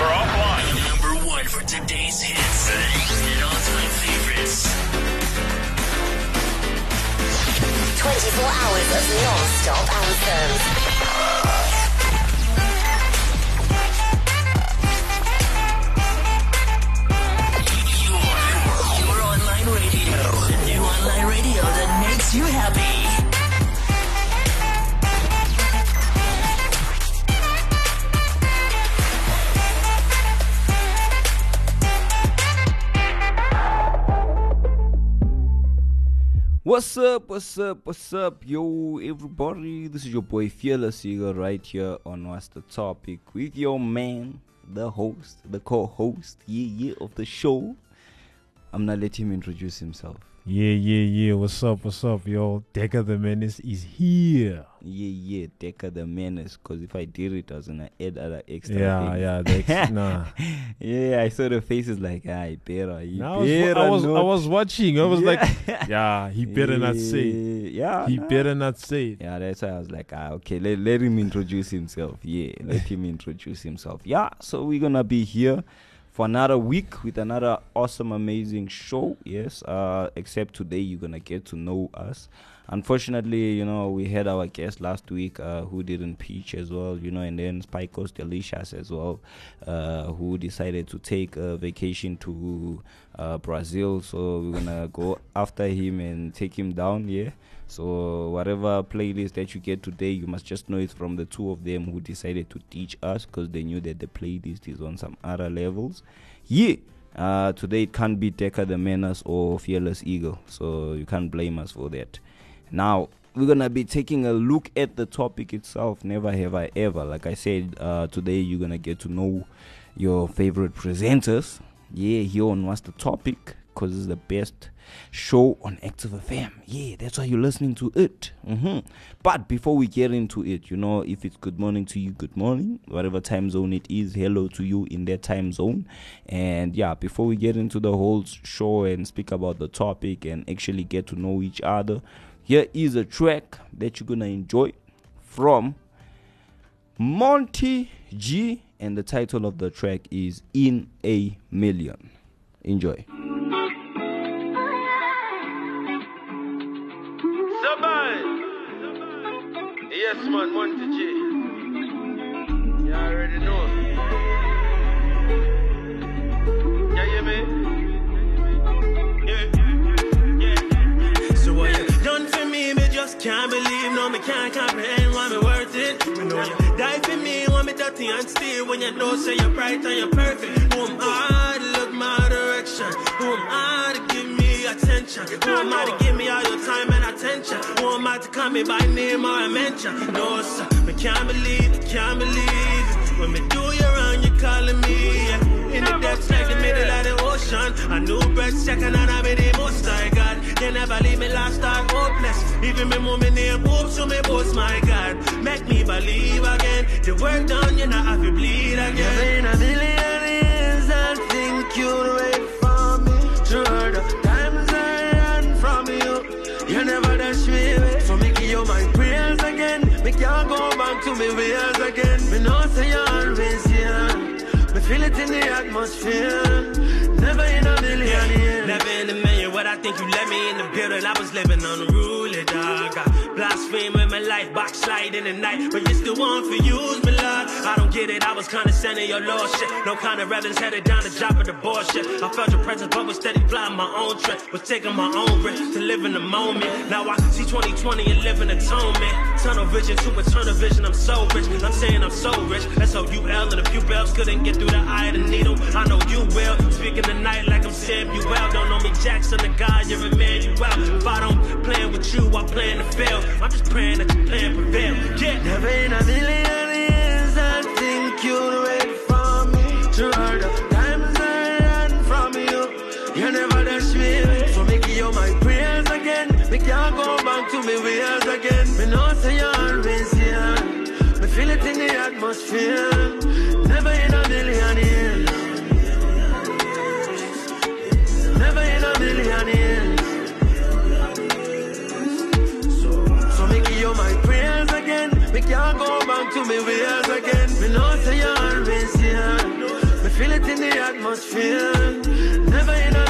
We're offline. Number one for today's hits and all-time favorites. 24 hours of non-stop anthems. What's up, what's up, what's up, yo, everybody? This is your boy Fearless Eagle right here on What's the Topic with your man, the host, the co host, yeah, yeah, of the show. I'm gonna let him introduce himself. Yeah, yeah, yeah. What's up? What's up, yo? Decker the Menace is here. Yeah, yeah, Decker the Menace, because if I did it, I was gonna add other extra. Yeah, things. yeah. The ex- nah. yeah, I saw the faces like, ah, he better, he I was, better I was, I was watching. I was like, Yeah. yeah, he better not say. it. Yeah, He nah. better not say it. Yeah, that's why I was like, ah, okay, let, let him introduce himself. Yeah, let him introduce himself. Yeah, so we're gonna be here for another week with another awesome, amazing show. Yes, uh, except today you're gonna get to know us. Unfortunately, you know, we had our guest last week uh, who didn't pitch as well, you know, and then Spikos Delicious as well, uh, who decided to take a vacation to uh, Brazil. So we're gonna go after him and take him down, yeah. So whatever playlist that you get today, you must just know it's from the two of them who decided to teach us because they knew that the playlist is on some other levels. Yeah. Uh, today it can't be Decker the Menace or Fearless Eagle, so you can't blame us for that. Now we're gonna be taking a look at the topic itself. Never have I ever. Like I said, uh, today you're gonna get to know your favorite presenters. Yeah, here on what's the topic? Because it's the best show on Active FM. Yeah, that's why you're listening to it. hmm But before we get into it, you know, if it's good morning to you, good morning. Whatever time zone it is, hello to you in that time zone. And yeah, before we get into the whole show and speak about the topic and actually get to know each other, here is a track that you're gonna enjoy from Monty G, and the title of the track is In a Million. Enjoy. Yes, man, Monty G. You already know. Can't believe. No, me can't comprehend why me worth it. Me know you die for me, want me dirty and steal. When you know say you're bright and you're perfect. Who am I to look my direction? Who am I to give me attention? Who am I to give me all your time and attention? Who am I to call me by name or mention? No, sir, me can't believe, it, can't believe. When me do you wrong, you calling me. Yeah. In the depths like the middle of the ocean. A new breath second and I be Me lost or hopeless. Even me move me name hope me my God. Make me believe again. The work done, you know to bleed again. Never in a million years I think you'd wait for me. Through the times I ran from you, you never dash me away. So me give you my prayers again. Me can't go back to me ways again. Me know say you're always here. Me feel it in the atmosphere. Never in a million years. Never in a million, what I think you let me in the building. I was living unruly, dog. I blaspheming my life, backslide in the night. But you still want for use me, love. I don't get it, I was condescending your lordship. No kind of reverence headed down the job of the bullshit. I felt your presence, but was steady flying my own trip. Was taking my own risk to live in the moment. Now I see 2020 and live in atonement. Tunnel vision to eternal vision, I'm so rich. I'm saying I'm so rich. That's how you L and a few bells couldn't get through the eye of the needle. I know you will. Speaking the night like I'm Samuel. Don't know me Jackson, the guy, you're Emmanuel. If I don't plan with you, I plan to fail. I'm just praying that your plan prevail. Yeah. Never in a million years I think you'd wait for me. Through all the times I ran from you, you never dash me. So give you my prayers again. Me can't go back to me ways again. Me know say you're always here. Me feel it in the atmosphere. me wheels again. Me know say you're always here. Me feel it in the atmosphere. Never in a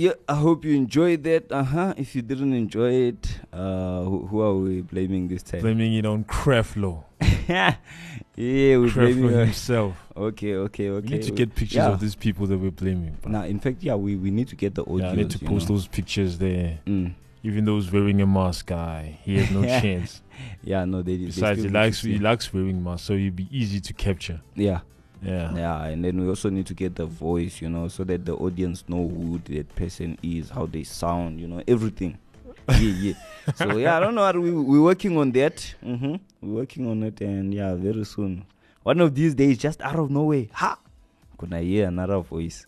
yeah. I hope you enjoyed that. Uh huh. If you didn't enjoy it, uh, who, who are we blaming this time? Blaming it on Creflo. yeah, we're blaming. Creflo her. himself. Okay, okay, okay. We need to we- get pictures yeah. of these people that we're blaming. Now, in fact, yeah, we, we need to get the audio. yeah, I need to post those pictures there. Mm. Even though he's wearing a mask, guy, he has no chance. Yeah, no, they. they Besides, still he likes he likes wearing masks, so he'd be easy to capture. Yeah, Yeah. yeah, and then we also need to get the voice, you know, so that the audience know who that person is, how they sound, you know, everything. yeah, yeah. So yeah, I don't know. We we're working on that. Mm-hmm. We're working on it, and yeah, very soon. One of these days, just out of nowhere, ha, gonna hear another voice.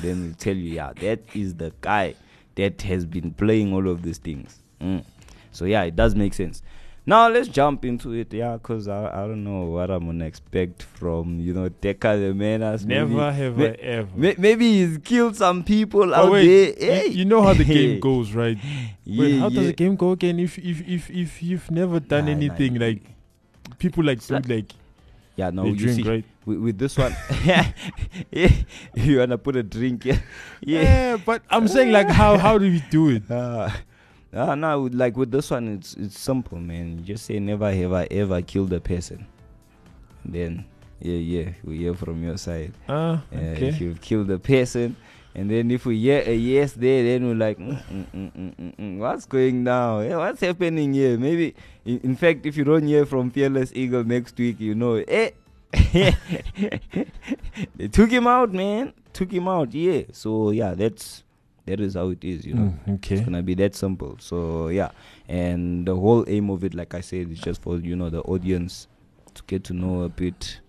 then we'll tell you, yeah, that is the guy that has been playing all of these things. Mm. So yeah, it does make sense. Now let's jump into it, yeah, cause I, I don't know what I'm gonna expect from you know Deca the Menace. Never maybe, have may- I ever. may- maybe he's killed some people Oh, out wait, there. Hey. you, know how the game goes, right? Yeah, Wait, how yeah. does the game go again? If if if if you've never done Nah, anything nah. like people like It's like- Yeah, no, you drink, see, right? with, with this one, yeah, you wanna put a drink, yeah, yeah. Yeah, but I'm saying like how how do we do it? Uh, uh, no, with- like with this one, it's it's simple, man. You just say never have I ever killed a person. then, yeah, yeah, we hear from your side. Ah, Uh, okay. If you've killed a person, and then if we hear a yes there, then we're like, mm, mm, mm, what's going now? Eh, what's happening here? Maybe, in, in fact, if you don't hear from Fearless Eagle next week, you know, eh. they took him out, man. Took him out, yeah. So yeah, that's that is how it is, you know. Mm, okay. It's gonna be that simple. So yeah, and the whole aim of it, like I said, is just for you know the audience to get to know a bit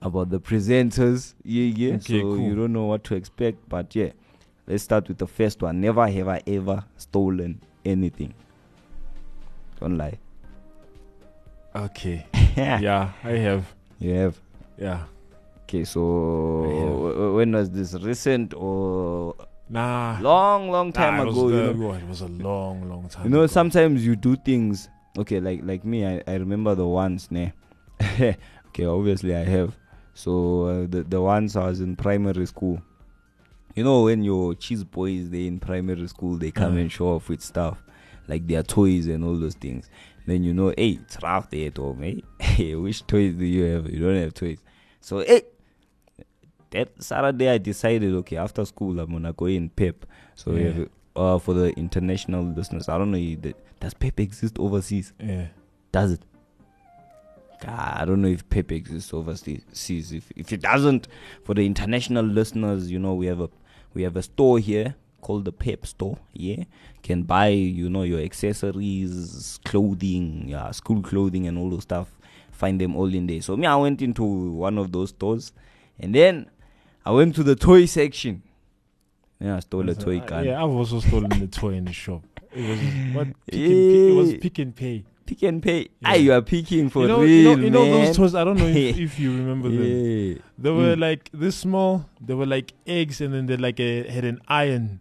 about the presenters. Yeah, yeah. Okay, so cool. you don't know what to expect, but yeah, let's start with the first one. Never have I ever stolen anything. Don't lie. Okay. yeah. Yeah, I have. You have. Yeah. Okay, so I have. w- w- when was this? Recent or Nah. long, long time nah, ago? the- you know? it was a long, long time. You know, ago. sometimes you do things. Okay, like like me, I, I remember the ones, ne. okay, obviously I have. So uh, the the ones I was in primary school. You know, when your cheese boys they in primary school, they come Uh. and show off with stuff like their toys and all those things. Then you know, hey, it's rough there at home, eh? Hey, which toys do you have? You don't have toys. So hey, that Saturday I decided, okay, after school I'm gonna go in Pep. So Yeah. have, uh, for the international listeners, I don't know, the- does Pep exist overseas? Yeah. Does it? God, I don't know if Pep exists overseas. If if it doesn't, for the international listeners, you know, we have a we have a store here called the Pep Store. Yeah, can buy you know your accessories, clothing, yeah, school clothing, and all those stuff. Find them all in there. So me, I went into one of those stores, and then I went to the toy section. Yeah, I stole a toy uh, gun. Yeah, I've also stolen the toy in the shop. It was what Pick n Pay, it was Yeah. Pick n Pay. Pick n Pay. Yeah. Ah, you are picking for you know, real, you know, you know those toys. I don't know if, if you remember them. They were Mm. like this small. They were like eggs, and then they like a, had an iron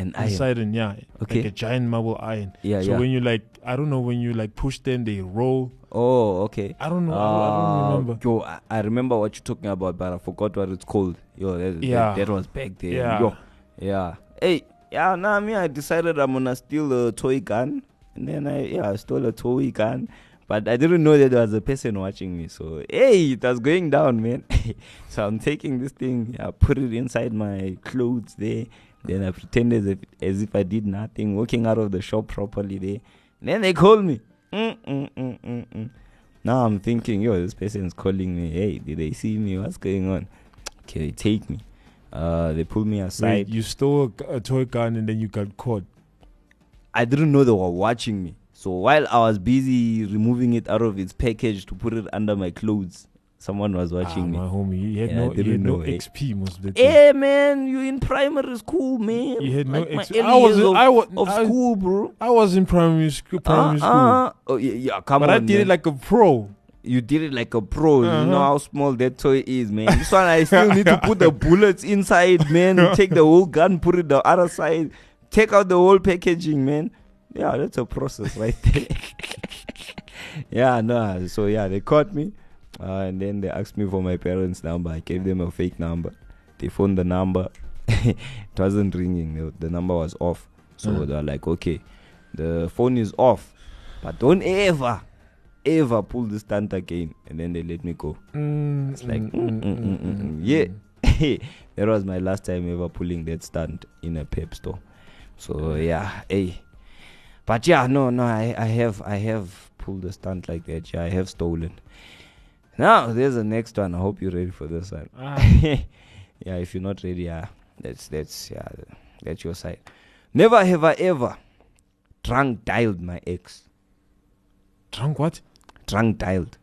And I inside, and yeah, Okay. like a giant marble iron. yeah, so yeah. when you like, I don't know when you like push them, they roll. oh, okay. I don't know. I, don't, I Uh, don't remember. Yo, I, I remember what you're talking about, but I forgot what it's called. Yo, that, Yeah. that, that was back there. Yeah. Yo, yeah. Hey, yeah. Now me, I decided I'm gonna steal a toy gun, and then I yeah, I stole a toy gun. But I didn't know that there was a person watching me. So hey, it was going down, man. so I'm taking this thing, I put it inside my clothes there. Then I pretended as if, as if I did nothing, walking out of the shop properly there. then they called me. Mm, mm, mm, mm, mm. Now I'm thinking, yo, this person's calling me. Hey, did they see me? What's going on? Okay, they take me. Uh, they pull me Wait, aside. you stole a, a toy gun, and then you got caught. I didn't know they were watching me. So while I was busy removing it out of its package to put it under my clothes, someone was Ah, watching my homie, you had Yeah, no, you had no. XP most of the time. Hey man, you in primary school, man. You had no like early I was in- of, I wa- of I- school, bro. I was in primary school. Primary Uh, school, uh, oh yeah, yeah, come but on, I did man. it like a pro. you did it like a pro. You know Uh-huh. how small that toy is, man. This one I still need to put the bullets inside, man. Take the whole gun, put it the other side, take out the whole packaging, man. Yeah, that's a process right there. yeah, no. So yeah, they caught me, uh, and then they asked me for my parents' number. I gave them a fake number. They phoned the number. it wasn't ringing. The, the number was off. So Mm. they were like, okay, the phone is off, but don't ever, ever pull the stunt again. And then they let me go. Mm, It's like, mm, mm, mm, mm, mm, mm. yeah. that was my last time ever pulling that stunt in a pep store. So yeah, hey. But yeah, no, no, I, I have, I have pulled a stunt like that. Yeah, I have stolen. Now there's the next one. I hope you're ready for this one. Ah, yeah, if you're not ready, yeah, that's that's yeah, that's your side. Never have I ever drunk dialed my ex. drunk what? Drunk dialed,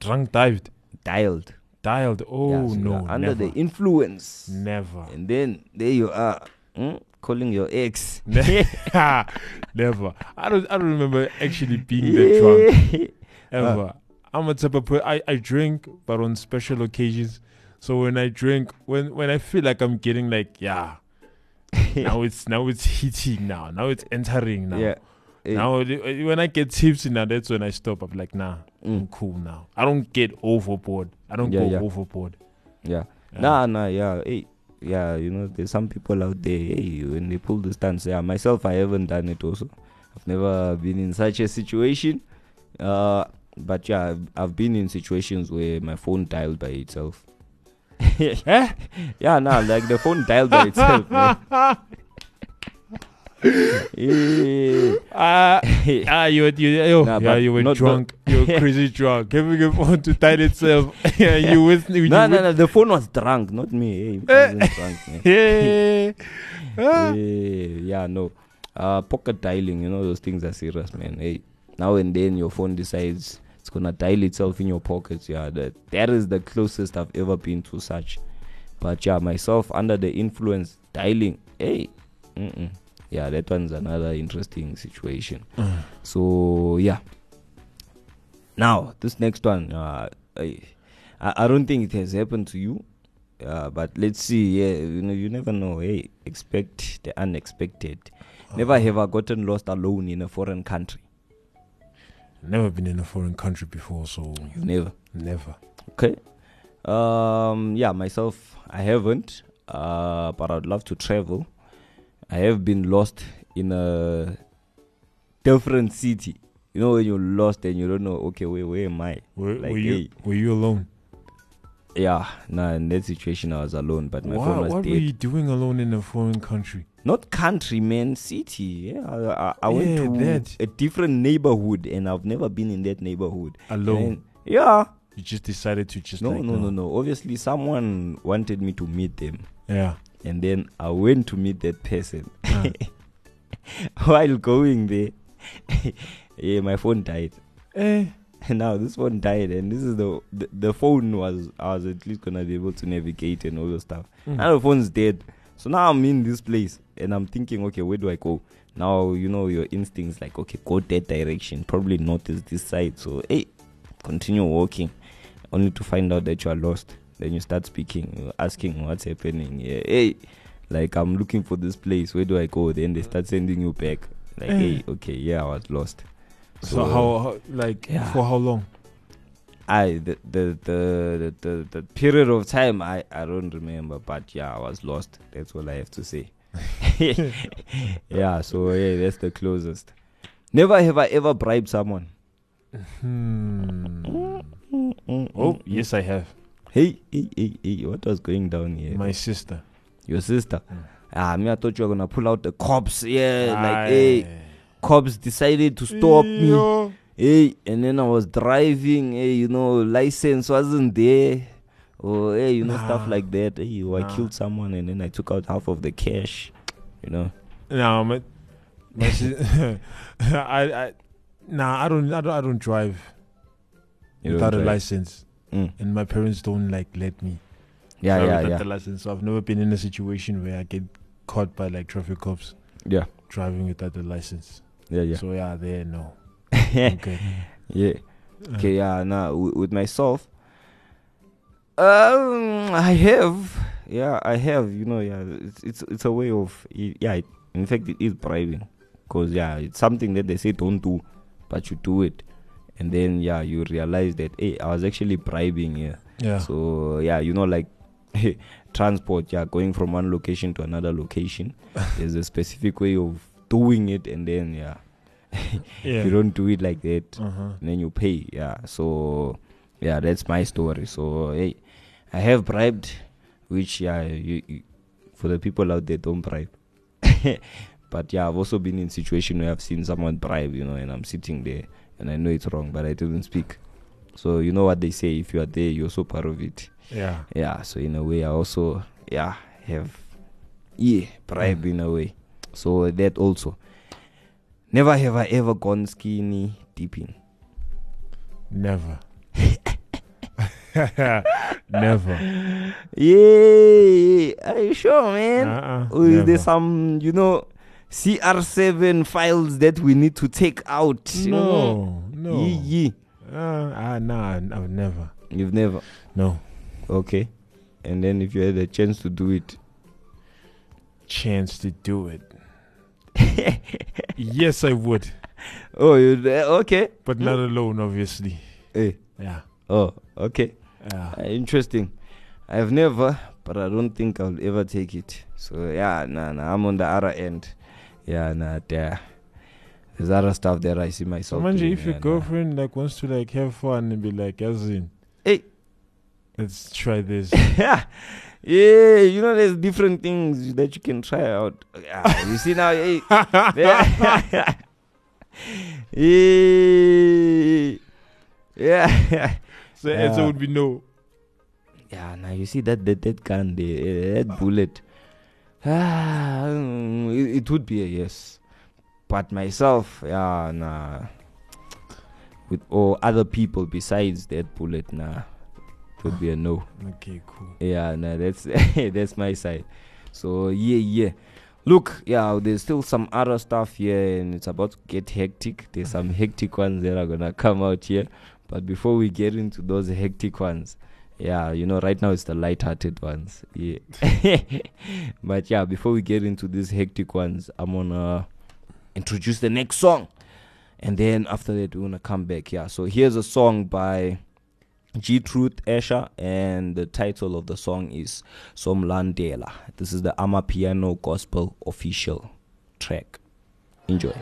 Drunk dived. dialed. Dialed. Oh Yeah, so no. under never. the influence, never. and then there you are, hmm, calling your ex. Ne- never. I don't. I don't remember actually being that drunk ever. I'm a type of per- I I drink, but on special occasions. So when I drink, when when I feel like I'm getting like yeah, now it's now it's hitting now. Now it's entering now. yeah. Now when I get tipsy now, that's when I stop. I'm like nah, I'm mm, cool now. I don't get overboard. I don't Yeah, go yeah. overboard. yeah. Yeah. Nah, nah, yeah. Hey, yeah. You know, there's some people out there. Hey, when they pull the stance, yeah. Myself, I haven't done it. Also, I've never been in such a situation. Uh, but yeah, I've, I've been in situations where my phone dialed by itself. Eh? Yeah, nah, like the phone dialed by itself. man. yeah. Ah, ah, you were, you, yo, Nah, yeah, you were drunk. you were crazy drunk. Having a phone to tie itself. yeah, you with you No, no, no. The phone was drunk, not me. Hey, wasn't drunk. Yeah. Ah. Eh, yeah, no. Uh, pocket dialing, you know, those things are serious, man. Hey, now and then your phone decides it's gonna dial itself in your pockets. Yeah, that that is the closest I've ever been to such. But yeah, myself under the influence dialing. Hey, mm-mm. yeah, that one's another interesting situation. So yeah. Now this next one, uh, I, I don't think it has happened to you. Uh, but let's see. Yeah, you know, you never know. Hey, expect the unexpected. Never have I gotten lost alone in a foreign country. Never been in a foreign country before, so you Never. never. Okay. Um. Yeah, myself, I haven't. Uh, but I'd love to travel. I have been lost in a different city. You know when you're lost and you don't know. Okay, where where am I? Were, Like, were you hey. were you alone? Yeah. Nah. In that situation, I was alone, but my Wha- phone was what dead. were you doing alone in a foreign country? Not country, man, city. Yeah, I, I, I went Yeah, to that. a different neighborhood, and I've never been in that neighborhood. Alone. And- yeah. You just decided to just No, like no, no, no. Obviously, someone wanted me to meet them, Yeah. and then I went to meet that person. Ah. While going there, yeah, my phone died. Eh. And now this phone died, and this is the, the the phone was I was at least gonna be able to navigate and all the stuff. Mm. Now the phone's dead. So now I'm in this place and I'm thinking, okay, where do I go? Now you know your instincts like, okay, go that direction. Probably not is this side. So hey, continue walking, only to find out that you are lost. Then you start speaking, asking what's happening. Yeah, hey, like I'm looking for this place. Where do I go? Then they start sending you back. Like, Eh. hey, okay, yeah, I was lost. So, how, how like Yeah. for how long? I the the, the the the the period of time I I don't remember, but yeah, I was lost. That's all I have to say. yeah, so yeah, that's the closest. Never have I ever bribed someone. Hmm. Mm, Oh yes, I have. Hey, hey, hey, hey, what was going down here? My sister. Your sister. Mm. Ah, me, I thought you were gonna pull out the cops. Yeah, like Aye. hey, cops decided to stop me. Hey, and then I was driving. Hey, you know, license wasn't there. Or hey, you know, stuff like that. Hey, or I killed someone and then I took out half of the cash. You know. No, my, my I, I, nah, I don't, I don't, I don't drive You don't without a license. Mm. and my parents don't like let me. Yeah, drive yeah, without yeah. The license. So I've never been in a situation where I get caught by like traffic cops Yeah, driving without the license. yeah, yeah. So yeah, there no. Okay. yeah. Okay, yeah. Now w- with myself, um, I have, yeah, I have. You know, yeah, it's it's it's a way of, yeah. It, in fact, it is bribing, cause yeah, it's something that they say don't do, but you do it, and then yeah, you realize that hey, I was actually bribing here. Yeah. So yeah, you know, like transport, yeah, going from one location to another location. There's a specific way of doing it, and then yeah, yeah. you don't do it like that Uh-huh. then you pay. Yeah. So yeah, that's my story. So hey, I have bribed, which yeah, you, you, for the people out there, don't bribe. but yeah, I've also been in situation where I've seen someone bribe, you know, and I'm sitting there and I know it's wrong, but I didn't speak. So you know what they say: if you are there, you're also part of it. Yeah. Yeah. So in a way, I also yeah have yeah bribe in a way. So that also. Never have I ever gone skinny dipping. Never. Never. Yeah, are you sure, man? Uh-uh, Or is there some, you know, CR7 files that we need to take out? No, no. Yee, yee. Uh, ah, nah, I've never. You've never. No Okay. And then if you had a chance to do it. chance to do it. yes, I would, Oh, you okay. but not alone, obviously. Hey. Yeah. Oh, okay. Yeah. Uh, interesting. I've never, but I don't think I'll ever take it. So yeah, nah, nah, I'm on the other end. Yeah, nah, there. There's other stuff that I see myself. Manje, doing, if your yeah, nah. girlfriend like wants to like have fun and be like, as in, Hey. let's try this. yeah, yeah, you know, there's different things that you can try out. Yeah, you see now, hey, yeah, yeah, yeah, So the answer would be no. yeah. Now you see that that that gun, there, that bullet. Ah, it, it would be a yes, but myself, yeah, nah. With or other people besides that bullet, nah, it would be a no. Okay, cool. Yeah, no, that's that's my side. So yeah, yeah. Look, yeah, there's still some other stuff here, and it's about to get hectic. There's some hectic ones that are gonna come out here. But before we get into those hectic ones, yeah, you know, right now it's the light-hearted ones. Yeah. but yeah, before we get into these hectic ones, I'm gonna introduce the next song, and then after that we're gonna come back. Yeah. So here's a song by. G Truth Esha, and the title of the song is Somlandela. This is the Amapiano Gospel official track. Enjoy.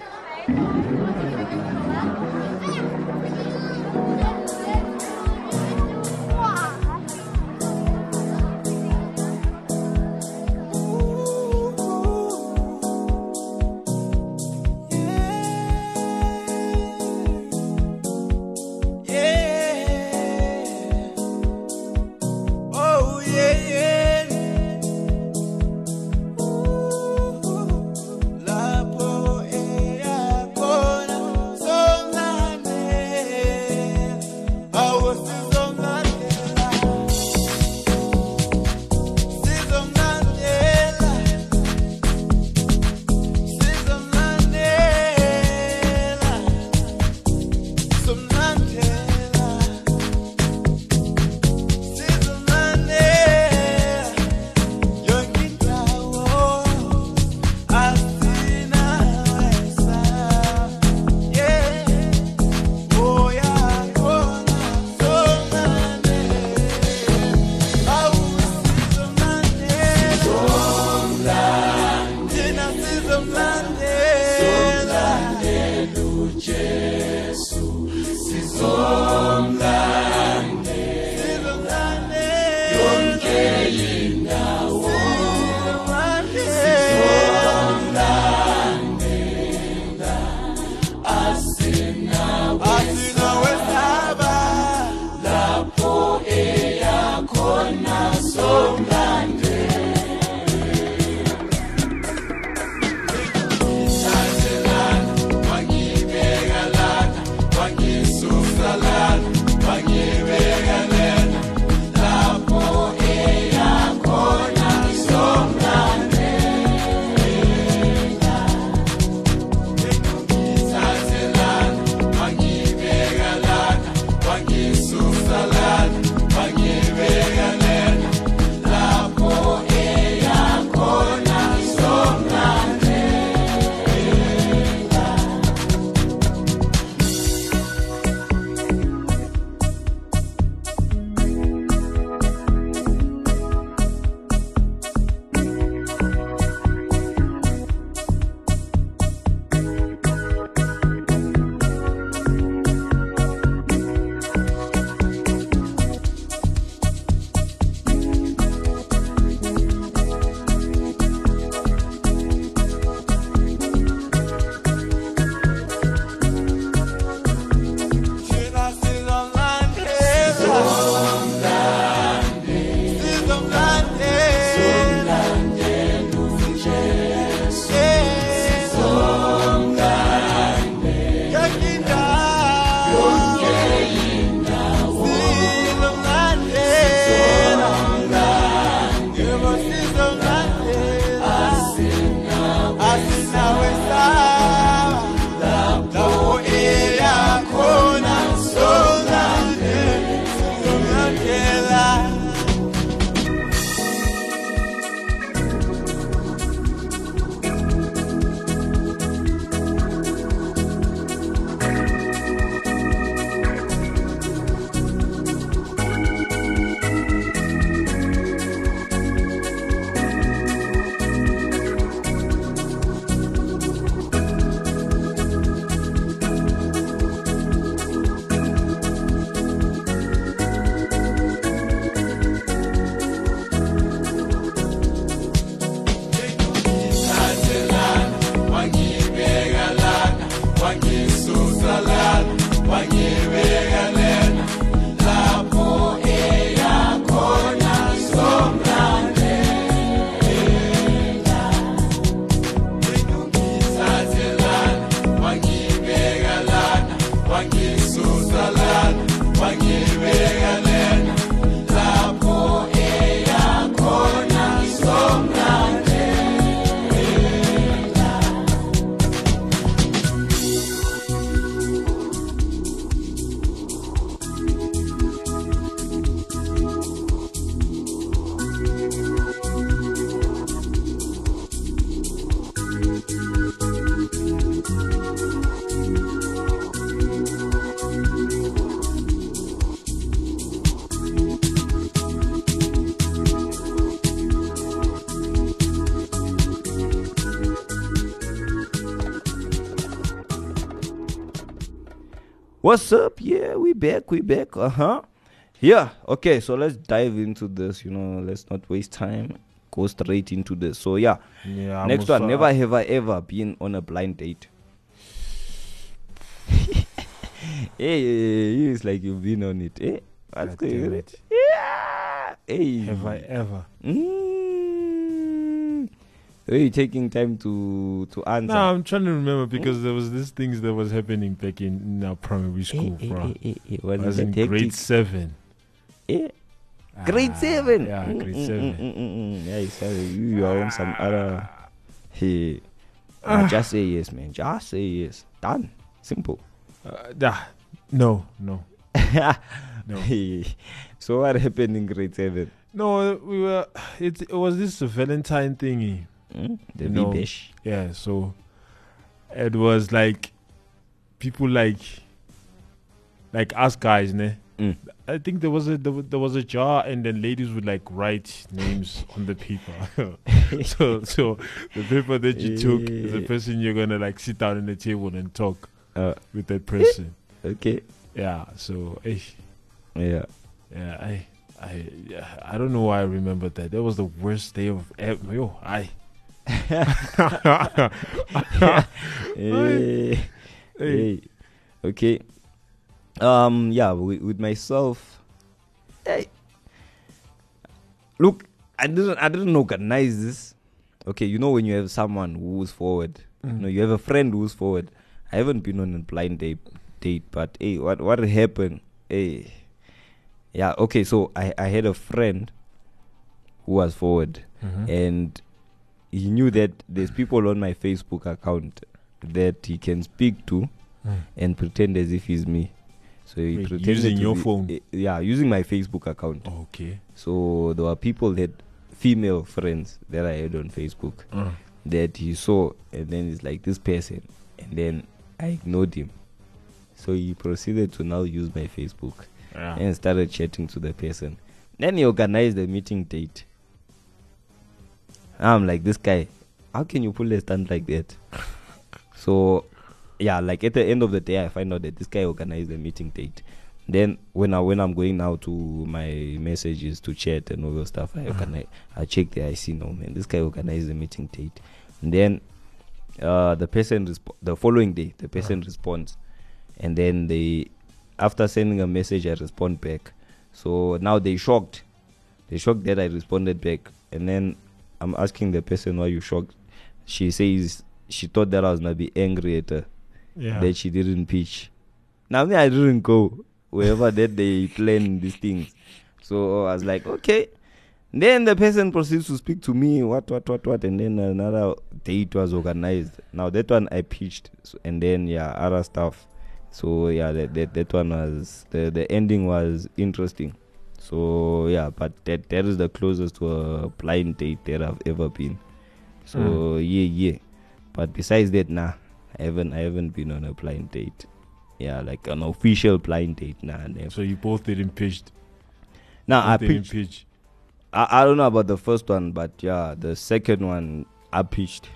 What's up? Yeah, we back, we back. Uh huh. Yeah. Okay, so let's dive into this. You know, let's not waste time. Go straight into this. So yeah, Yeah. next one. Never have I ever been on a blind date. hey, hey, it's like you've been on it. Eh? What's going on? it. Yeah. Hey. Have I ever? Mm. Are you taking time to to answer? No, I'm trying to remember because there was these things that was happening back in, in our primary school, Eh, eh, bro. eh, eh, eh, was was in hectic? grade seven. Eh? Grade Ah, seven. Yeah, Mm, grade mm, seven. mm, mm, mm, mm. Yeah, you said you you are on some other. Hey, Ah. Just say yes, man. Just say yes. Done. Simple. Uh, nah, no, no, no. So what happened in grade seven? No, we were. It, it was this Valentine thingy. Hmm? The No. V-Bash. Yeah, so it was like people like like us guys, ne? Mm. I think there was a there, there was a jar, and then ladies would like write names on the paper. so so the paper that you took is the person you're gonna like sit down at the table and talk Uh, with that person. okay. yeah. So eh, Yeah. yeah, I I yeah, I don't know why I remember that. That was the worst day of ever. Yo, I. Hey. Hey. Okay. Um. Yeah. With, with myself. Hey. Look, I didn't. I didn't organize this. Okay. You know when you have someone who's forward. You know, you have a friend who's forward. I haven't been on a blind date. Date, but hey, what what happened? Hey. Yeah. Okay. So I I had a friend who was forward Mhm. and he knew that there's people on my Facebook account that he can speak to Mm. and pretend as if he's me. So he Wait, pretended using your be- phone? eh, yeah, using my Facebook account. Okay. So there were people that female friends that I had on Facebook Uh. that he saw, and then it's like this person, and then I ignored him. So he proceeded to now use my Facebook Yeah. and started chatting to the person. Then he organized a meeting date. I'm like, this guy, how can you pull a stunt like that? so, yeah, like at the end of the day, I find out that this guy organized the meeting date. Then when I when I'm going now to my messages to chat and all those stuff, I organize, I check there. I see no man, this guy organized the meeting date. And then uh, the person resp- the following day, the person responds, and then they after sending a message, I respond back. So now they shocked. They shocked that I responded back, and then I'm asking the person why you shocked. She says she thought that I was gonna be angry at her Yeah. that she didn't pitch. Now me, I didn't go wherever that they plan these things. So I was like, okay. Then the person proceeds to speak to me, what, what, what, what, and then another date was organized. Now that one I pitched, so, and then yeah, other stuff. So yeah, that that, that one was the the ending was interesting. So yeah, but that that is the closest to a blind date that I've ever been. So hmm. yeah, yeah. But besides that, nah, I haven't I haven't been on a blind date. Yeah, like an official blind date. Nah, never. so you both didn't pitch. Nah, I both didn't pitched. pitch. I, I don't know about the first one, but yeah, the second one I pitched,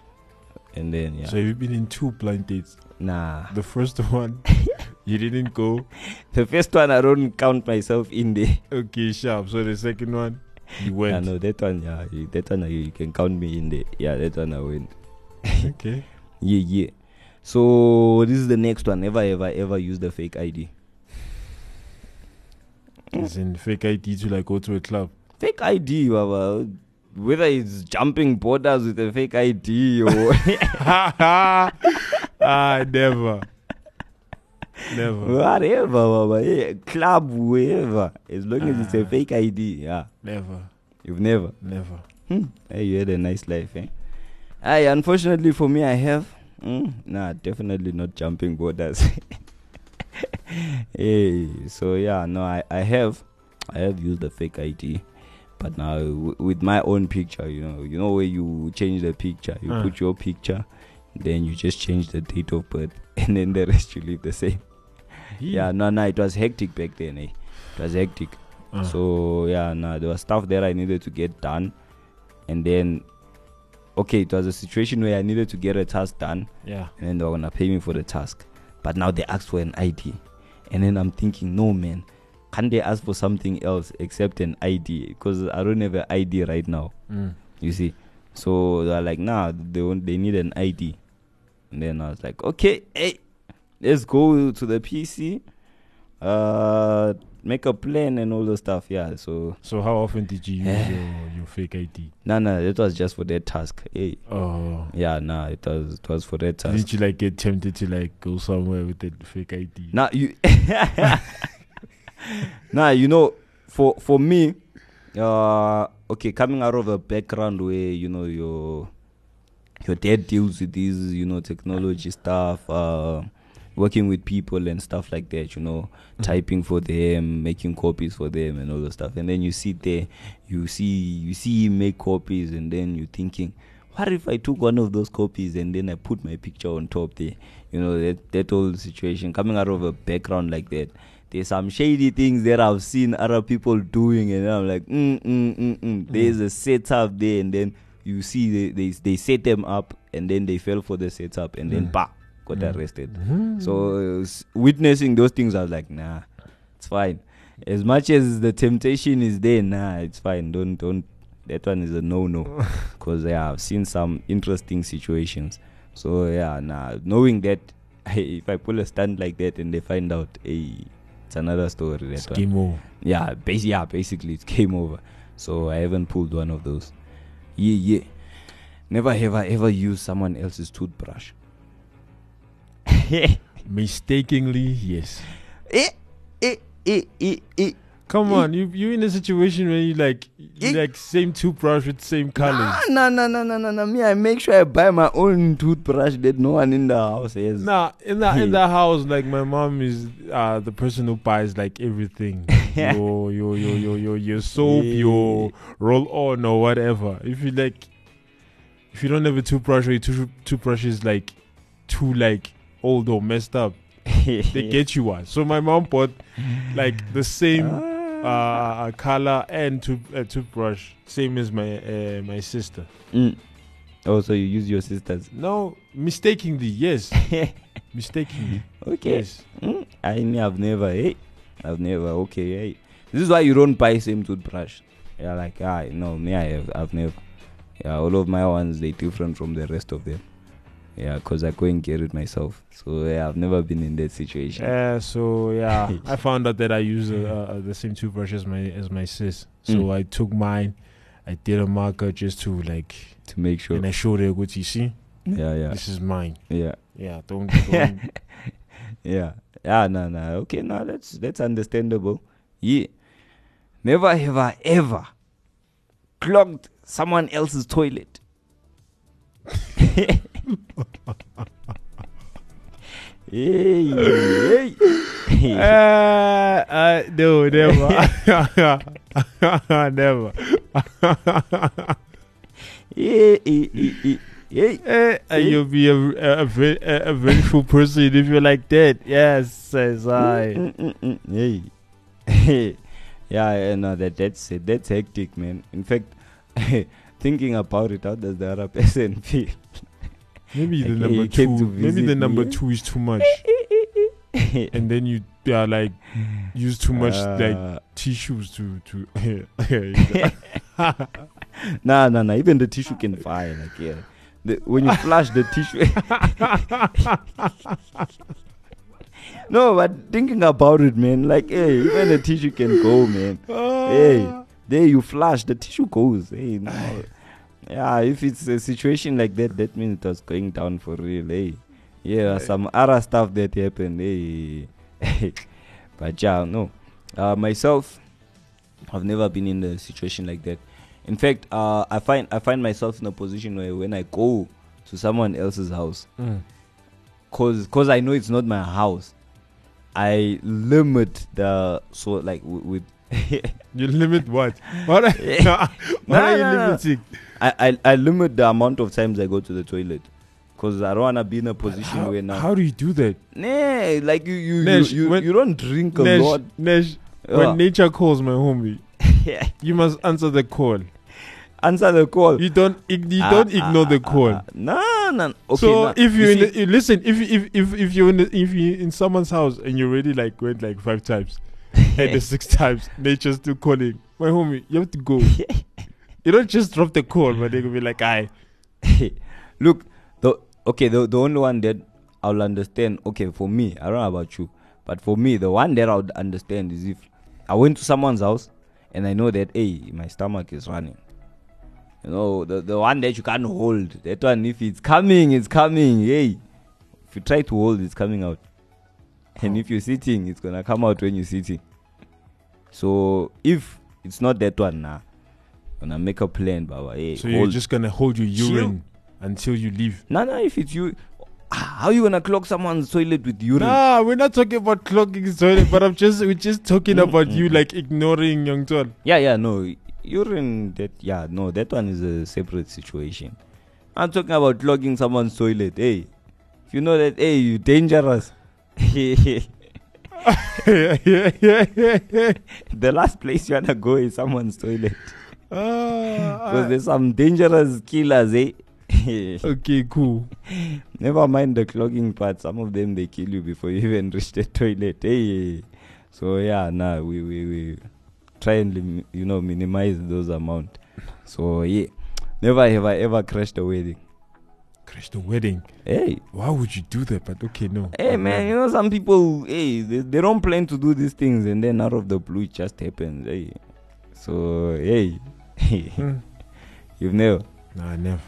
and then yeah, So you've been in two blind dates. nah. The first one, you didn't go. The first one I don't count myself in there. Okay, sharp. So the second one, you went. Yeah, no, that one, yeah, that one you can count me in there. Yeah, that one I went. Okay. Yeah, yeah. So this is the next one. Never ever ever use the fake ID. As in fake ID to like go to a club. Fake ID, Baba. Whether it's jumping borders with a fake ID or ah, never. Never. whatever, Baba. Yeah, club, wherever. As long as it's a Ah. fake ID, yeah. Never. You've never. Never. Hmm. Hey, you had a nice life, eh? I unfortunately for me, I have. Mm, nah, definitely not jumping borders. hey, so yeah, no, I, I have, I have used the fake ID, but now w- with my own picture, you know, you know where you change the picture, you Uh. put your picture, then you just change the date of birth, and then the rest you leave the same. Yeah, no, no, it was hectic back then, eh? It was hectic. Uh, So yeah, no, there was stuff that I needed to get done, and then okay, it was a situation where I needed to get a task done, yeah. and then they were gonna pay me for the task. But now they asked for an ID, and then I'm thinking, no man, can't they ask for something else except an ID? Because I don't have an ID right now. Mm. You see, so they're like, nah, they want, they need an ID. And then I was like, okay, hey, let's go to the PC, uh, make a plan and all the stuff. Yeah. So So how often did you use your, your fake ID? no, no, it was just for that task. Hey, Oh. yeah, nah, it was it was for that task. Didn't you like get tempted to like go somewhere with that fake ID? Now you, now you know, for for me, uh, okay, coming out of a background where you know your your dad deals with these, you know, technology stuff, uh, working with people and stuff like that, you know, typing for them, making copies for them, and all the stuff. And then you sit there, you see, you see him make copies, and then you're thinking. What if I took one of those copies and then I put my picture on top there? You know, that, that whole situation coming out of a background like that. There's some shady things that I've seen other people doing, and I'm like, mm, mm, mm, mm. There's a setup there, and then you see they, they they set them up, and then they fell for the setup, and then bah, got arrested. So uh, witnessing those things, I was like, nah, it's fine. As much as the temptation is there, nah, it's fine. Don't don't. That one is a no no, because yeah, I've seen some interesting situations. So yeah, nah, knowing that if I pull a stunt like that and they find out, hey, it's another story. That It's one. game over. Yeah, bas- yeah, basically it's game over. So I haven't pulled one of those. Yeah, yeah. Never have I ever used someone else's toothbrush. Mistakenly, yes. eh, eh, eh, eh, eh. Come on, you you in a situation where you like you Eh. like same toothbrush with same colors. No, no, no, no, no, no. Me, I make sure I buy my own toothbrush that no one in the house has. Nah, in Hey. in that house, like my mom is uh the person who buys like everything. your your your your your your soap, your roll on or whatever. If you like, if you don't have a toothbrush or your toothbrush is like too like old or messed up, they get you one. So my mom bought like the same uh color and tooth, uh, toothbrush, same as my uh, my sister. Mm. Oh, so you use your sister's. No, mistakenly, yes, mistakenly, Okay. yes. Mm, I I've never, hey, I've never. Okay, hey. This is why you don't buy same toothbrush. Yeah, like ah, no, me I have, I've never. Yeah, all of my ones they different from the rest of them. Yeah, cause I and get it myself. So yeah, I've never been in that situation. Uh, so yeah, I found out that I use uh, uh, the same toothbrush as my as my sis. So Mm. I took mine, I did a marker just to like, to make sure. and I showed her what you see. Yeah, yeah, This is mine. yeah, Yeah, don't. don't yeah. Yeah, no, no. Okay, no, that's that's understandable. Yeah. Never have I ever clogged someone else's toilet. hey, hey. uh, uh, no, never, never. hey, hey, hey, hey, hey. Eh, uh, you'll be a, a, a, a, vengeful person if you're like that. Yes, says I. Mm, mm, mm, Hey. yeah, yeah, no, that that's it. That's hectic, man. In fact, thinking about it, how does the other person feel? Maybe the number two. Maybe the number me, two is too much, and then you yeah, like use too much like Uh, tissues to to. Nah, nah, nah. Even the tissue can fire. Like, yeah. The, when you flush the tissue. no, but thinking about it, man. Like, hey, even the tissue can go, man. Hey, there you flush, the tissue goes. Hey, no. Yeah, if it's a situation like that, that means it was going down for real. Hey, yeah, some other stuff that happened. Hey, but yeah, no. Uh, myself, I've never been in a situation like that. In fact, uh, I find I find myself in a position where when I go to someone else's house, Mm. cause cause I know it's not my house, I limit the so like w- with. You limit what? What? are- what Nah, are you nah. limiting? I, I I limit the amount of times I go to the toilet, cause I don't wanna be in a position How, where now. how do you do that? Nah, like you you Nesh, you, you, when- you don't drink a Nesh, lot. Nesh, when nature calls, my homie, you must answer the call. Answer the call. You don't. You Ah, don't ah, ignore the ah, call. No, no. Okay. so nah, if you you, see- the, you listen, if if if if you in the, if you in someone's house and you already like went like five times, and the six times nature's still calling, my homie, you have to go. you don't just drop the call, but they will be like, "I." Look, the okay, the the only one that I'll understand. Okay, for me, I don't know about you, but for me, the one that I would understand is if I went to someone's house and I know that hey, my stomach is running. You know, the the one that you can't hold. That one, if it's coming, it's coming. Hey, if you try to hold, it's coming out. And if you're sitting, it's gonna come out when you're sitting. So if it's not that one, nah, gonna make a plan, Baba. Hey, So you're hold. just gonna hold your Chill. urine until you leave. No, no, if it's you, Ah, how you gonna clog someone's toilet with urine? Nah, we're not talking about clogging toilet, but I'm just we're just talking about you like ignoring young Tol. Yeah, yeah, no, urine. That yeah, no, that one is a separate situation. I'm talking about clogging someone's toilet. Hey, if you know that, eh, hey, you dangerous. the last place you wanna go is someone's toilet Ah, because there's some dangerous killers, eh? okay, cool. Never mind the clogging part. Some of them they kill you before you even reach the toilet. Hey, so yeah, nah, we we, we try and lim- you know minimize those amount. So yeah, never have I ever crashed a wedding. The wedding. Hey, Why would you do that? But okay, no. hey man, you know some people, hey, they, they don't plan to do these things and then out of the blue it just happens. Hey, so hey, Hmm. you've never. Nah, never.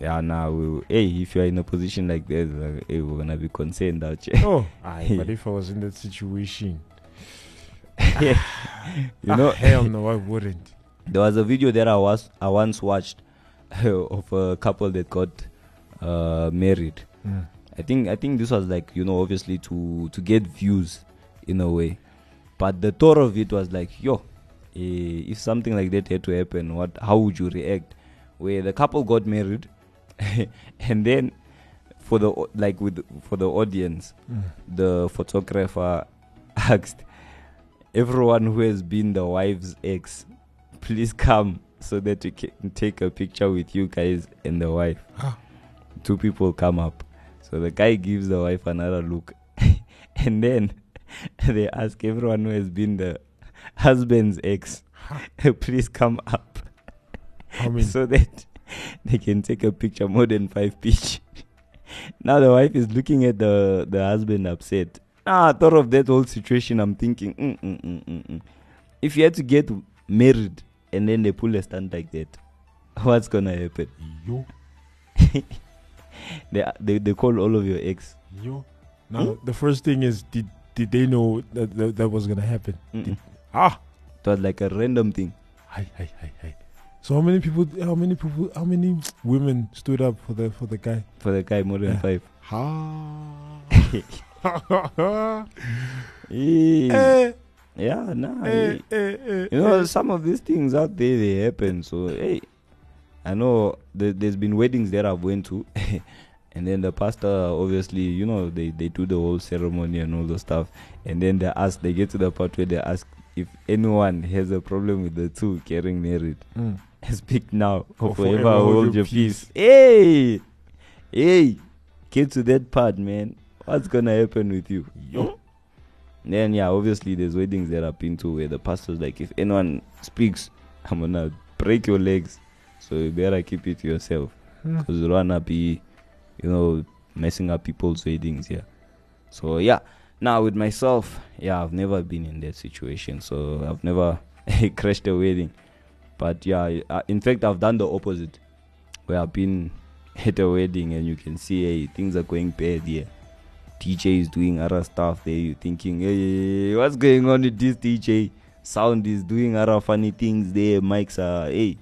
Yeah, now we, hey, if you are in a position like this, like, hey, we're gonna be concerned out here. Oh, aye, but if I was in that situation, you know, ah, hell no, I wouldn't. There was a video that I was I once watched of a couple that got uh, married. Mm. I think I think this was like you know obviously to to get views in a way, but the thought of it was like yo, eh, if something like that had to happen, what how would you react? Where the couple got married, and then for the like with for the audience, Mm. the photographer asked everyone who has been the wife's ex, please come so that we can take a picture with you guys and the wife. Ah. Two people come up. So the guy gives the wife another look. and then they ask everyone who has been the husband's ex, please come up so that they can take a picture more than five pitch. now the wife is looking at the the husband upset. Ah, I thought of that whole situation. I'm thinking, mm, mm, mm, mm, mm. if you had to get married and then they pull a stunt like that, what's gonna happen? yo, They they, they call all of your ex. yo. Now, the first thing is, did did they know that that, that was gonna happen? Mm-mm. Ah, It was like a random thing. hi, hi, hi, hi. So how many people? How many people? How many women stood up for the for the guy? For the guy, more than Yeah. five. Ha. Eh, Eh, Yeah, nah. eh, eh. eh, eh, You know, some of these things out there they happen. So hey, I know there, there's been weddings that I've went to, and then the pastor obviously, you know, they they do the whole ceremony and all the stuff, and then they ask, they get to the part where they ask if anyone has a problem with the two getting married. Mm. Speak now or Or forever, forever hold hold your your peace. Hey, hey, get to that part, man. What's gonna happen with you? Yo. Then yeah, obviously there's weddings that I've been to where the pastor's like, if anyone speaks, I'm gonna break your legs. So you better keep it to yourself, Hmm. because you don't be, you know, messing up people's weddings. Yeah. So yeah, now with myself, yeah, I've never been in that situation. So I've never crashed a wedding. But yeah, I- in fact, I've done the opposite, where I've been at a wedding and you can see, hey, things are going bad here. DJ is doing other stuff there. You thinking, hey, what's going on with this DJ? Sound is doing other funny things there. Mics are, hey,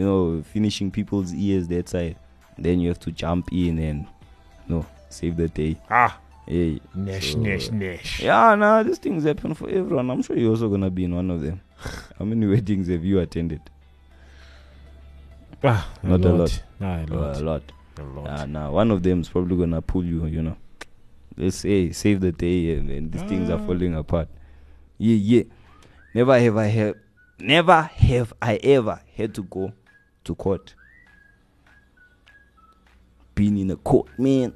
you know, finishing people's ears that side. Then you have to jump in and, no, save the day. Ah, Hey, Nash, so- Nash, Nash. yeah, nah, these things happen for everyone. I'm sure you're also gonna be in one of them. How many weddings have you attended? Ah, Not a lot. Nah, a Uh, lot. a lot. A lot. Uh, nah, one of them is probably gonna pull you. You know, let's say save the day, and, and these things are Ah. falling apart. Yeah, yeah. Never have I have, never have I ever had to go to court been in a court, man.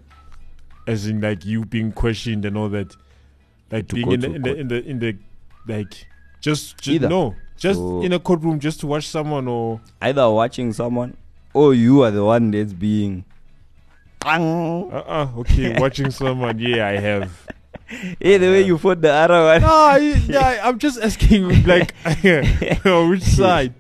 As in like you being questioned and all that. Like To being in the, in the in the in the like just, just Either. no. Just So- in a courtroom just to watch someone or Either watching someone or you are the one that's being. Hey, uh uh okay, watching someone, yeah, I have. the way you put the other one. No, I, yeah, I'm just asking like on which side.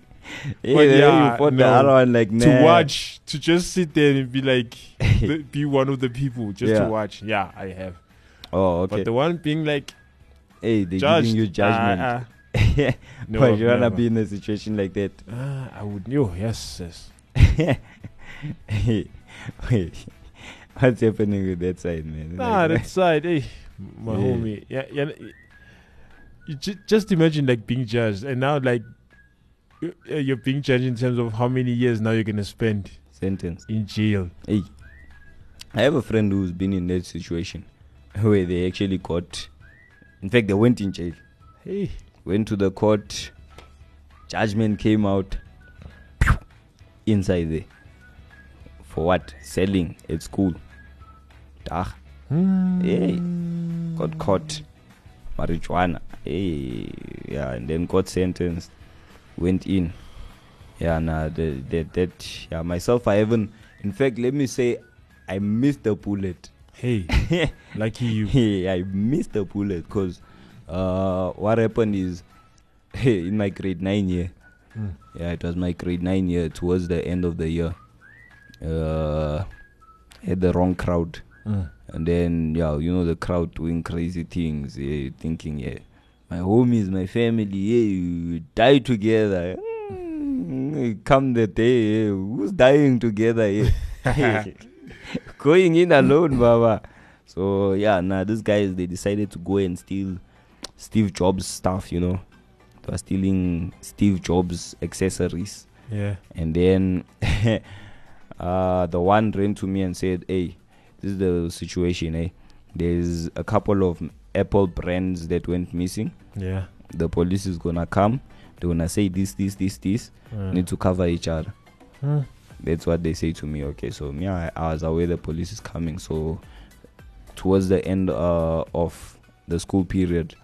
But yeah, you the no. other one like to watch, to just sit there and be like, be one of the people, just Yeah. to watch. Yeah, I have. Oh, okay. But the one being like, hey, they judged, giving you judgment. Uh, uh, no, but you wanna be in a situation like that. Uh, I would know. Yes, yes. Hey, wait, what's happening with that side, man? Nah, Like, that side, hey, my Yeah. homie. Yeah, yeah. You ju- just imagine like being judged, and now like Uh, you're being judged in terms of how many years now you're gonna spend sentence. in jail. Hey, I have a friend who's been in that situation where they actually got. In fact, they went in jail. Hey, Went to the court. Judgment came out. Inside there. For what? Selling at school. Dah. Hmm. Hey, got caught. Marijuana. Hey, yeah, and then got sentenced. Went in. Yeah, nah, the, the, that, yeah, myself, I haven't. In fact, let me say, I missed the bullet. hey, lucky you. yeah, I missed the bullet because uh, what happened is hey, in my grade nine year. Mm. Yeah, it was my grade nine year towards the end of the year. Uh, had the wrong crowd, Mm. and then yeah, you know the crowd doing crazy things. Yeah, thinking yeah, my homies, my family, yeah, we die together. Mm, Come the day, yeah, who's dying together? Yeah. going in alone, Baba. So yeah, nah, these guys they decided to go and steal Steve Jobs stuff, you know. They were stealing Steve Jobs accessories. Yeah. And then uh the one ran to me and said, Hey, this is the situation, eh? There's a couple of Apple brands that went missing. Yeah. The police is gonna come, they're gonna say this, this, this, this, Uh, need to cover each other. hmm. That's what they say to me. Okay, so me, I, I was aware the police is coming. So towards the end uh, of the school period,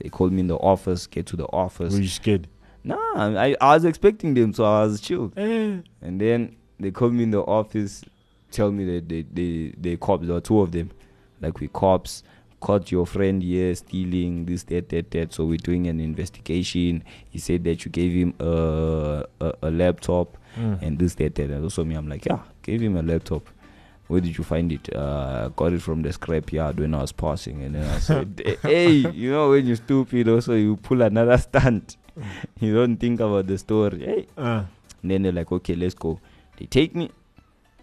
they called me in the office. Get to the office. Were you scared? Nah, I, I was expecting them, so I was chilled. Eh. And then they called me in the office, tell me that they they they cops. There were two of them, like we cops caught your friend here stealing this that that that. So we're doing an investigation. He said that you gave him a a, a laptop Mm. and this that that. And also me, I'm like, yeah, gave him a laptop. Where did you find it? Uh, got it from the scrapyard when I was passing. And then I said, hey, you know when you're stupid, also you pull another stunt. you don't think about the story. Hey, Uh, and then they're like, okay, let's go. They take me,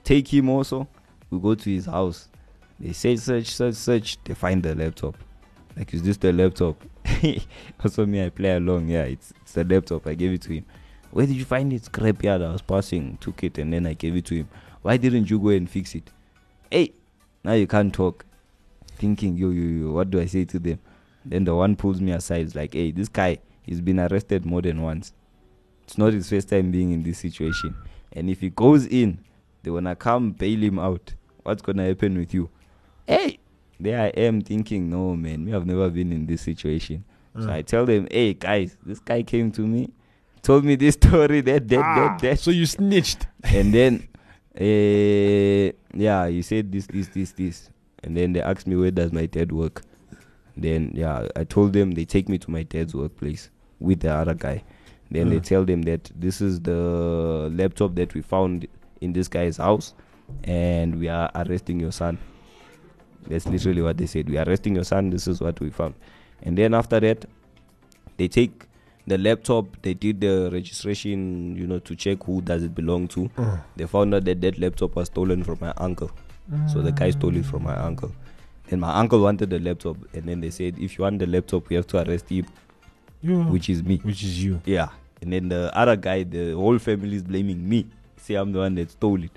take him also. We go to his house. They say search, search, search. They find the laptop. Like, is this the laptop? also, me, I play along. Yeah, it's, it's the laptop. I gave it to him. Where did you find it? Scrapyard. I was passing, took it, and then I gave it to him. Why didn't you go and fix it? Hey, now you can't talk. Thinking, yo, yo, yo, what do I say to them? Then the one pulls me aside. It's like, hey, this guy, he's been arrested more than once. It's not his first time being in this situation. And if he goes in, they wanna come bail him out. What's gonna happen with you? Hey, there I am thinking, no man, me have never been in this situation. So Mm. I tell them, hey guys, this guy came to me, told me this story, that, that, ah, that, that. So you snitched. and then, uh, yeah, he said this, this, this, this. And then they asked me, where does my dad work? Then, yeah, I told them they take me to my dad's workplace with the other guy. Then they Mm. tell them that this is the laptop that we found in this guy's house, and we are arresting your son. That's literally what they said. We are arresting your son. This is what we found. And then after that, they take the laptop. They did the registration, you know, to check who does it belong to. Mm. They found out that that laptop was stolen from my uncle. So the guy stole it from my uncle. And my uncle wanted the laptop, and then they said, if you want the laptop, we have to arrest him, Yeah. which is me. Which is you. Yeah. And then the other guy, the whole family is blaming me. Say I'm the one that stole it.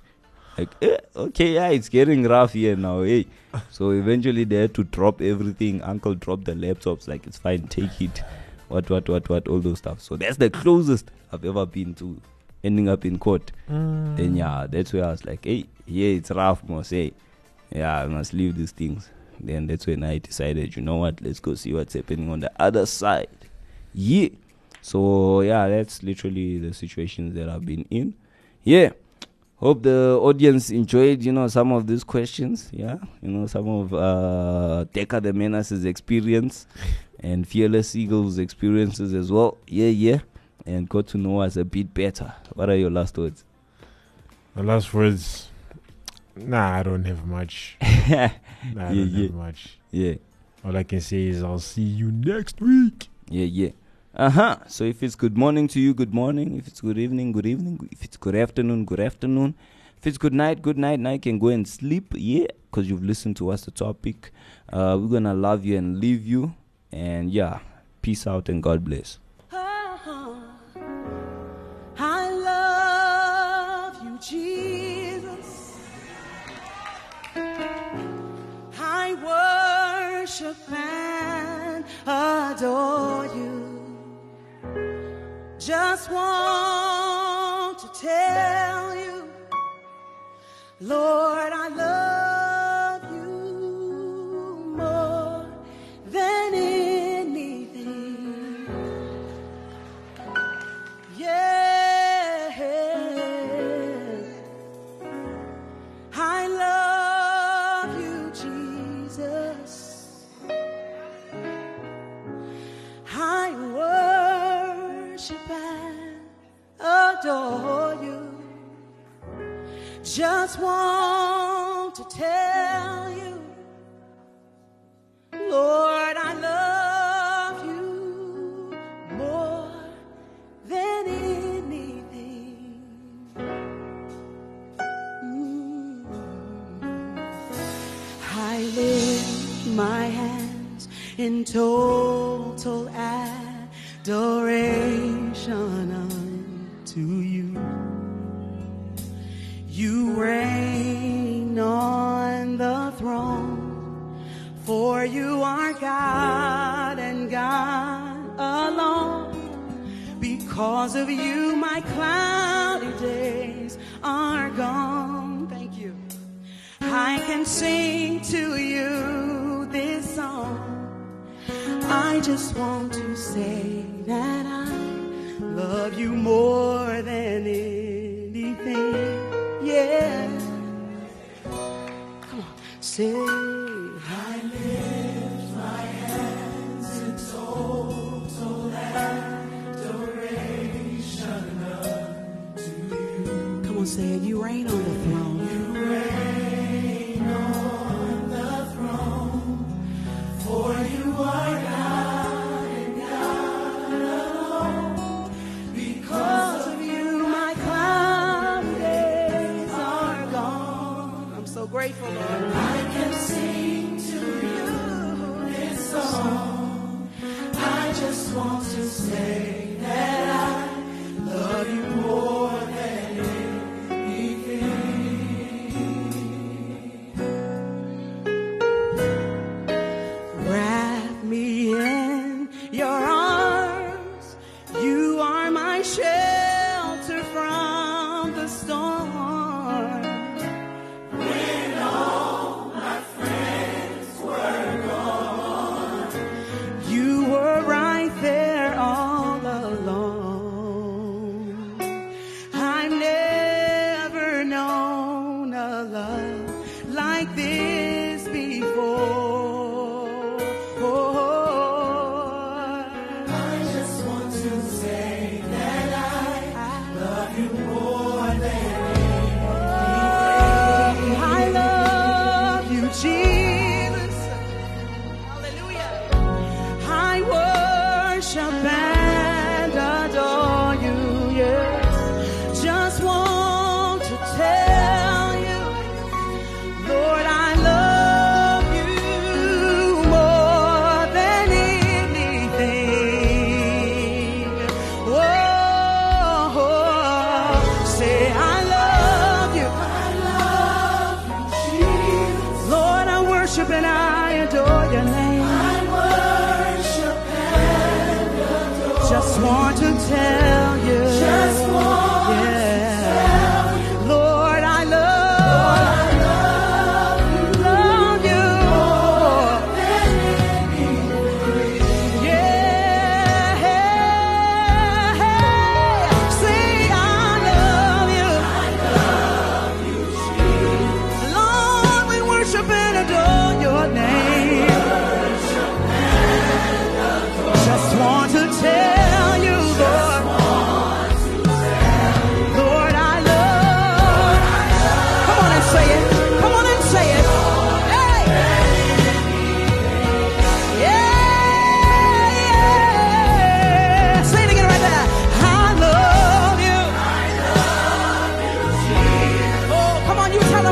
Like, eh, okay, yeah, it's getting rough here now. Hey. So eventually they had to drop everything. Uncle dropped the laptops. Like, it's fine, take it. What, what, what, what, all those stuff. So that's the closest I've ever been to ending up in court. Mm. Then yeah, that's where I was like, hey, yeah, it's rough, must say. Yeah, I must leave these things. Then that's when I decided, you know what, let's go see what's happening on the other side. Yeah. So yeah, that's literally the situations that I've been in. Yeah. Hope the audience enjoyed, you know, some of these questions. Yeah. You know, some of uh the Menace's experience and Fearless Eagle's experiences as well. Yeah, yeah. And got to know us a bit better. What are your last words? The last words. Nah, I don't have much. Nah, I Yeah, don't yeah. have much. Yeah. All I can say is I'll see you next week. Yeah, yeah. Uh huh. So if it's good morning to you, good morning. If it's good evening, good evening. If it's good afternoon, good afternoon. If it's good night, good night. Now you can go and sleep. Yeah, because you've listened to us, the topic. Uh, we're gonna love you and leave you. And yeah, peace out and God bless. Can sing to you this song. I just want to say that I love you more than anything. Yeah. Come on, say. I lift my hands in total adoration unto you. Come on, say. You reign on the throne. Grateful, Lord. I can sing to you this song. I just want to say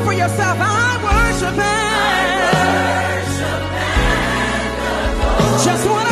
for yourself. I worship Him. I worship him Just want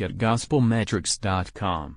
at gospelmetrics.com.